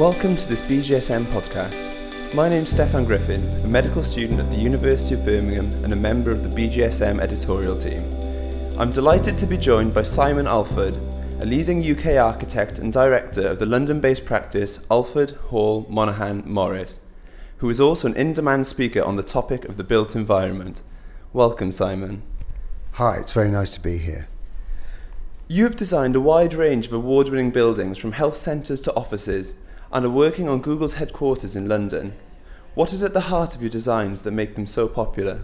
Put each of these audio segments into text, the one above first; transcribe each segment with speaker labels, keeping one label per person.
Speaker 1: Welcome to this BJSM podcast. My name's Steffan Griffin, a medical student at the University of Birmingham and a member of the BJSM editorial team. I'm delighted to be joined by Simon Allford, a leading UK architect and director of the London based practice Allford, Hall, Monaghan, Morris, who is also an in demand speaker on the topic of the built environment. Welcome, Simon.
Speaker 2: Hi, it's very nice to be here.
Speaker 1: You have designed a wide range of award winning buildings from health centres to offices and are working on Google's headquarters in London. What is at the heart of your designs that make them so popular?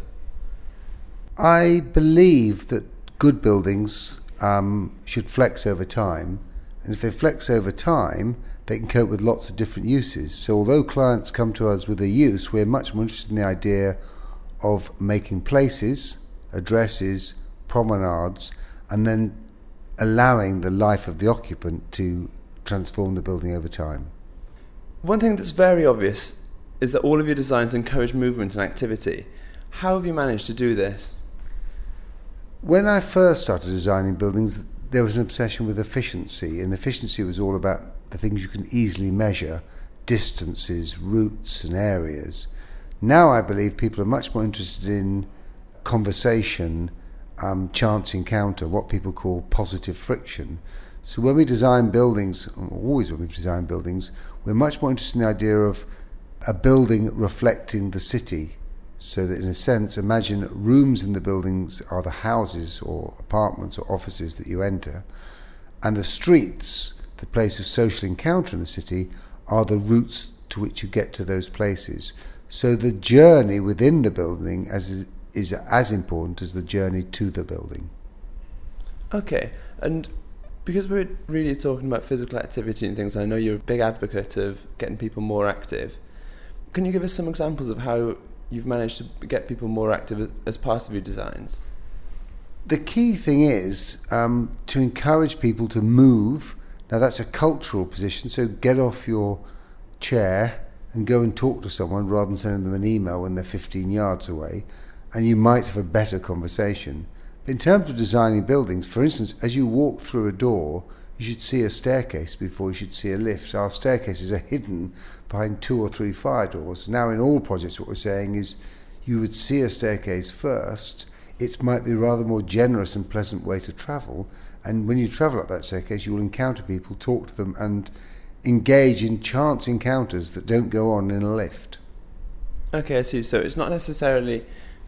Speaker 2: I believe that good buildings um, should flex over time, and if they flex over time, they can cope with lots of different uses. So, although clients come to us with a use, we're much more interested in the idea of making places, addresses, promenades, and then allowing the life of the occupant to transform the building over time.
Speaker 1: One thing that's very obvious is that all of your designs encourage movement and activity. How have you managed to do this?
Speaker 2: When I first started designing buildings, there was an obsession with efficiency, and efficiency was all about the things you can easily measure distances, routes, and areas. Now I believe people are much more interested in conversation, um, chance encounter, what people call positive friction. So when we design buildings, always when we design buildings, we're much more interested in the idea of a building reflecting the city. So that in a sense, imagine rooms in the buildings are the houses or apartments or offices that you enter, and the streets, the place of social encounter in the city, are the routes to which you get to those places. So the journey within the building as is as important as the journey to the building.
Speaker 1: Okay, and because we're really talking about physical activity and things, I know you're a big advocate of getting people more active. Can you give us some examples of how you've managed to get people more active as part of your designs?
Speaker 2: The key thing is um, to encourage people to move. Now, that's a cultural position, so get off your chair and go and talk to someone rather than sending them an email when they're 15 yards away, and you might have a better conversation. In terms of designing buildings, for instance, as you walk through a door, you should see a staircase before you should see a lift. Our staircases are hidden behind two or three fire doors. Now, in all projects, what we're saying is you would see a staircase first. It might be a rather more generous and pleasant way to travel. And when you travel up that staircase, you will encounter people, talk to them, and engage in chance encounters that don't go on in a lift.
Speaker 1: Okay, I see. So it's not necessarily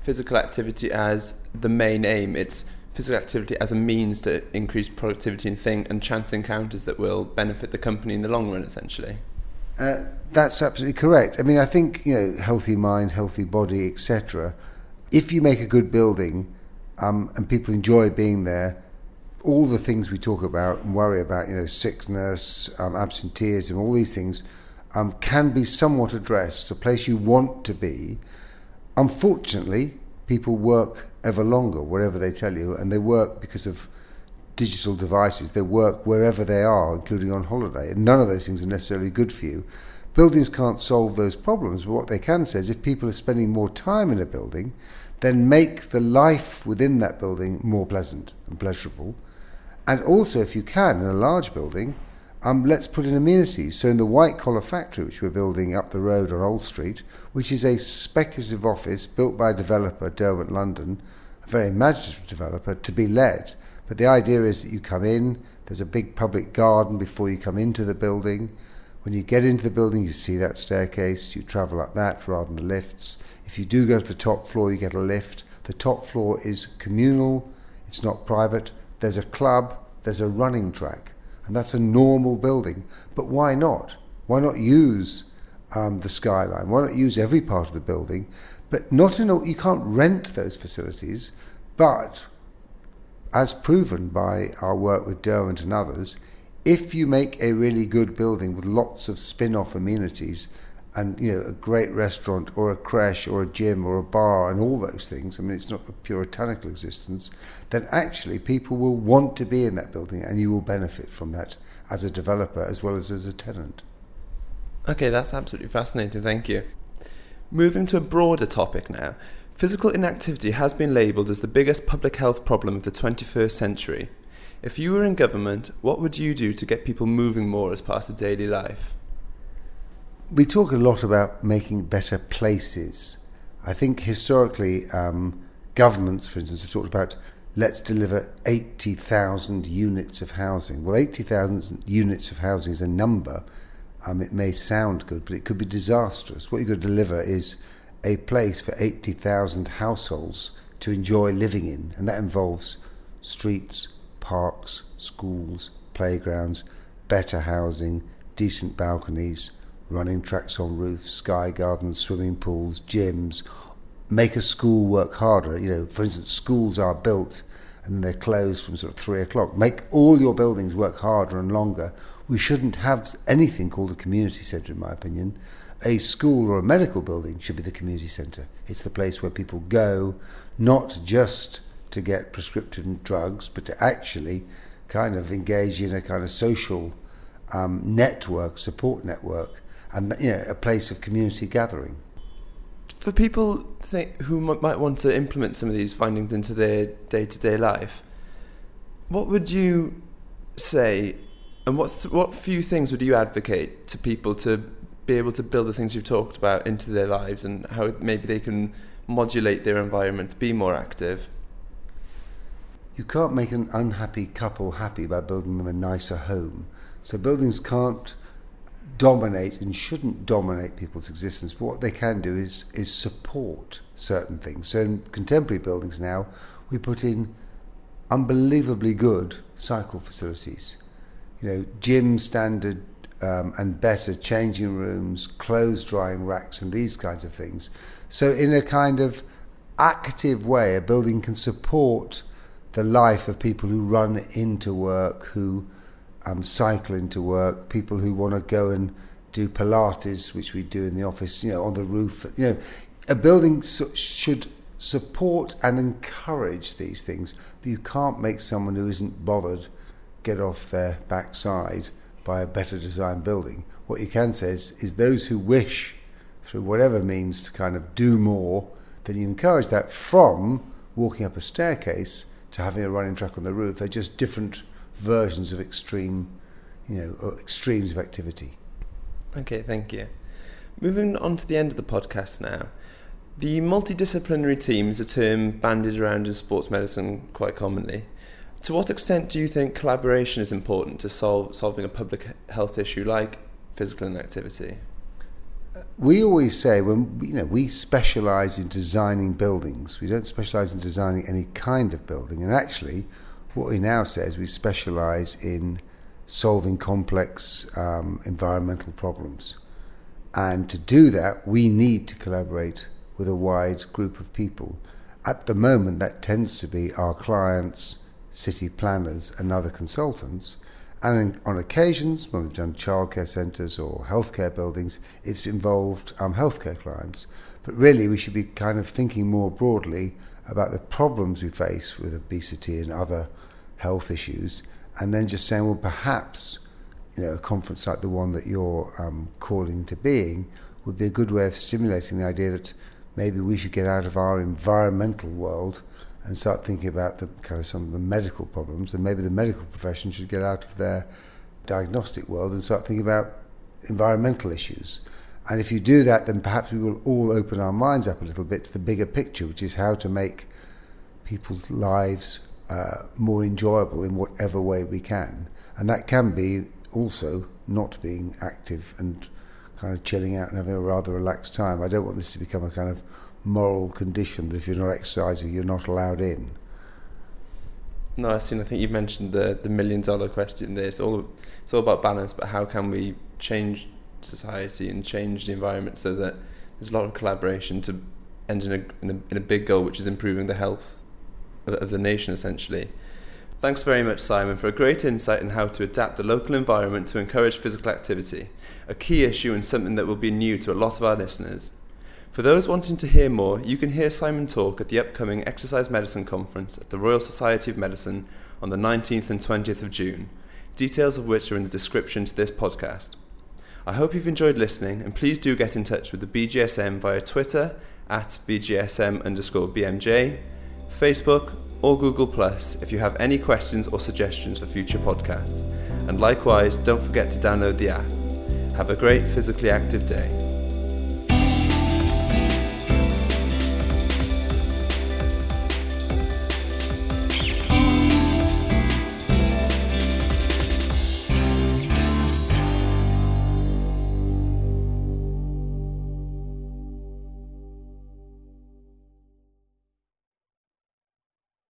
Speaker 1: physical activity as the main aim. It's physical activity as a means to increase productivity and thing and chance encounters that will benefit the company in the long run, essentially.
Speaker 2: Uh, that's absolutely correct. I mean, I think you know, healthy mind, healthy body, etc. If you make a good building um, and people enjoy being there, all the things we talk about and worry about, you know, sickness, um, absenteeism, all these things, um, can be somewhat addressed. A place you want to be Unfortunately, people work ever longer, whatever they tell you, and they work because of digital devices. They work wherever they are, including on holiday. And none of those things are necessarily good for you. Buildings can't solve those problems, but what they can say is if people are spending more time in a building, then make the life within that building more pleasant and pleasurable. And also, if you can, in a large building, um, let's put in amenities. So, in the white collar factory, which we're building up the road on Old Street, which is a speculative office built by a developer, Derwent London, a very imaginative developer, to be let. But the idea is that you come in, there's a big public garden before you come into the building. When you get into the building, you see that staircase, you travel up that rather than the lifts. If you do go to the top floor, you get a lift. The top floor is communal, it's not private. There's a club, there's a running track and that's a normal building. But why not? Why not use um, the skyline? Why not use every part of the building? But not in a, you can't rent those facilities, but as proven by our work with Derwent and others, if you make a really good building with lots of spin off amenities, and you know a great restaurant or a creche or a gym or a bar and all those things i mean it's not a puritanical existence then actually people will want to be in that building and you will benefit from that as a developer as well as as a tenant.
Speaker 1: Okay that's absolutely fascinating. Thank you. Moving to a broader topic now. Physical inactivity has been labelled as the biggest public health problem of the 21st century. If you were in government what would you do to get people moving more as part of daily life
Speaker 2: we talk a lot about making better places. I think historically, um, governments, for instance, have talked about let's deliver 80,000 units of housing. Well, 80,000 units of housing is a number. Um, it may sound good, but it could be disastrous. What you've got to deliver is a place for 80,000 households to enjoy living in, and that involves streets, parks, schools, playgrounds, better housing, decent balconies, running tracks on roofs, sky gardens, swimming pools, gyms. Make a school work harder. You know, for instance, schools are built and they're closed from sort of three o'clock. Make all your buildings work harder and longer. We shouldn't have anything called a community centre, in my opinion. A school or a medical building should be the community centre. It's the place where people go, not just to get prescription drugs, but to actually kind of engage in a kind of social um, network, support network, and you know, a place of community gathering.
Speaker 1: For people think, who might want to implement some of these findings into their day to day life, what would you say, and what th- what few things would you advocate to people to be able to build the things you've talked about into their lives, and how maybe they can modulate their environment to be more active?
Speaker 2: You can't make an unhappy couple happy by building them a nicer home. So buildings can't dominate and shouldn't dominate people's existence. But what they can do is is support certain things. So in contemporary buildings now, we put in unbelievably good cycle facilities. You know, gym standard um, and better changing rooms, clothes drying racks, and these kinds of things. So in a kind of active way, a building can support the life of people who run into work, who cycle into work, people who want to go and do Pilates, which we do in the office, you know, on the roof. You know, a building so, should support and encourage these things, but you can't make someone who isn't bothered get off their backside by a better designed building. What you can say is, is those who wish, through whatever means, to kind of do more, then you encourage that from walking up a staircase to having a running track on the roof. They're just different versions of extreme, you know, extremes of activity.
Speaker 1: Okay, thank you. Moving on to the end of the podcast now. The multidisciplinary team is a term bandied around in sports medicine quite commonly. To what extent do you think collaboration is important to solve solving a public health issue like physical inactivity?
Speaker 2: Uh, we always say when you know we specialize in designing buildings. We don't specialize in designing any kind of building, and actually what we now say is we specialise in solving complex um, environmental problems. And to do that, we need to collaborate with a wide group of people. At the moment, that tends to be our clients, city planners, and other consultants. And on occasions, when we've done childcare centres or healthcare buildings, it's involved um, healthcare clients. But really, we should be kind of thinking more broadly about the problems we face with obesity and other health issues, and then just saying, well, perhaps you know a conference like the one that you're um, calling to being would be a good way of stimulating the idea that maybe we should get out of our environmental world and start thinking about the kind of some of the medical problems, and maybe the medical profession should get out of their diagnostic world and start thinking about environmental issues. And if you do that, then perhaps we will all open our minds up a little bit to the bigger picture, which is how to make people's lives uh, more enjoyable in whatever way we can. And that can be also not being active and kind of chilling out and having a rather relaxed time. I don't want this to become a kind of moral condition that if you're not exercising, you're not allowed in.
Speaker 1: No, I think you've mentioned the, the million dollar question there. It's all, it's all about balance, but how can we change society and change the environment so that there's a lot of collaboration to end in a, in a, in a big goal, which is improving the health of the nation, essentially. Thanks very much, Simon, for a great insight in how to adapt the local environment to encourage physical activity, a key issue and something that will be new to a lot of our listeners. For those wanting to hear more, you can hear Simon talk at the upcoming Exercise Medicine Conference at the Royal Society of Medicine on the 19th and 20th of June, details of which are in the description to this podcast. I hope you've enjoyed listening, and please do get in touch with the BJSM via Twitter at BJSM underscore BMJ Facebook, or Google Plus if you have any questions or suggestions for future podcasts. And likewise, don't forget to download the app. Have a great physically active day.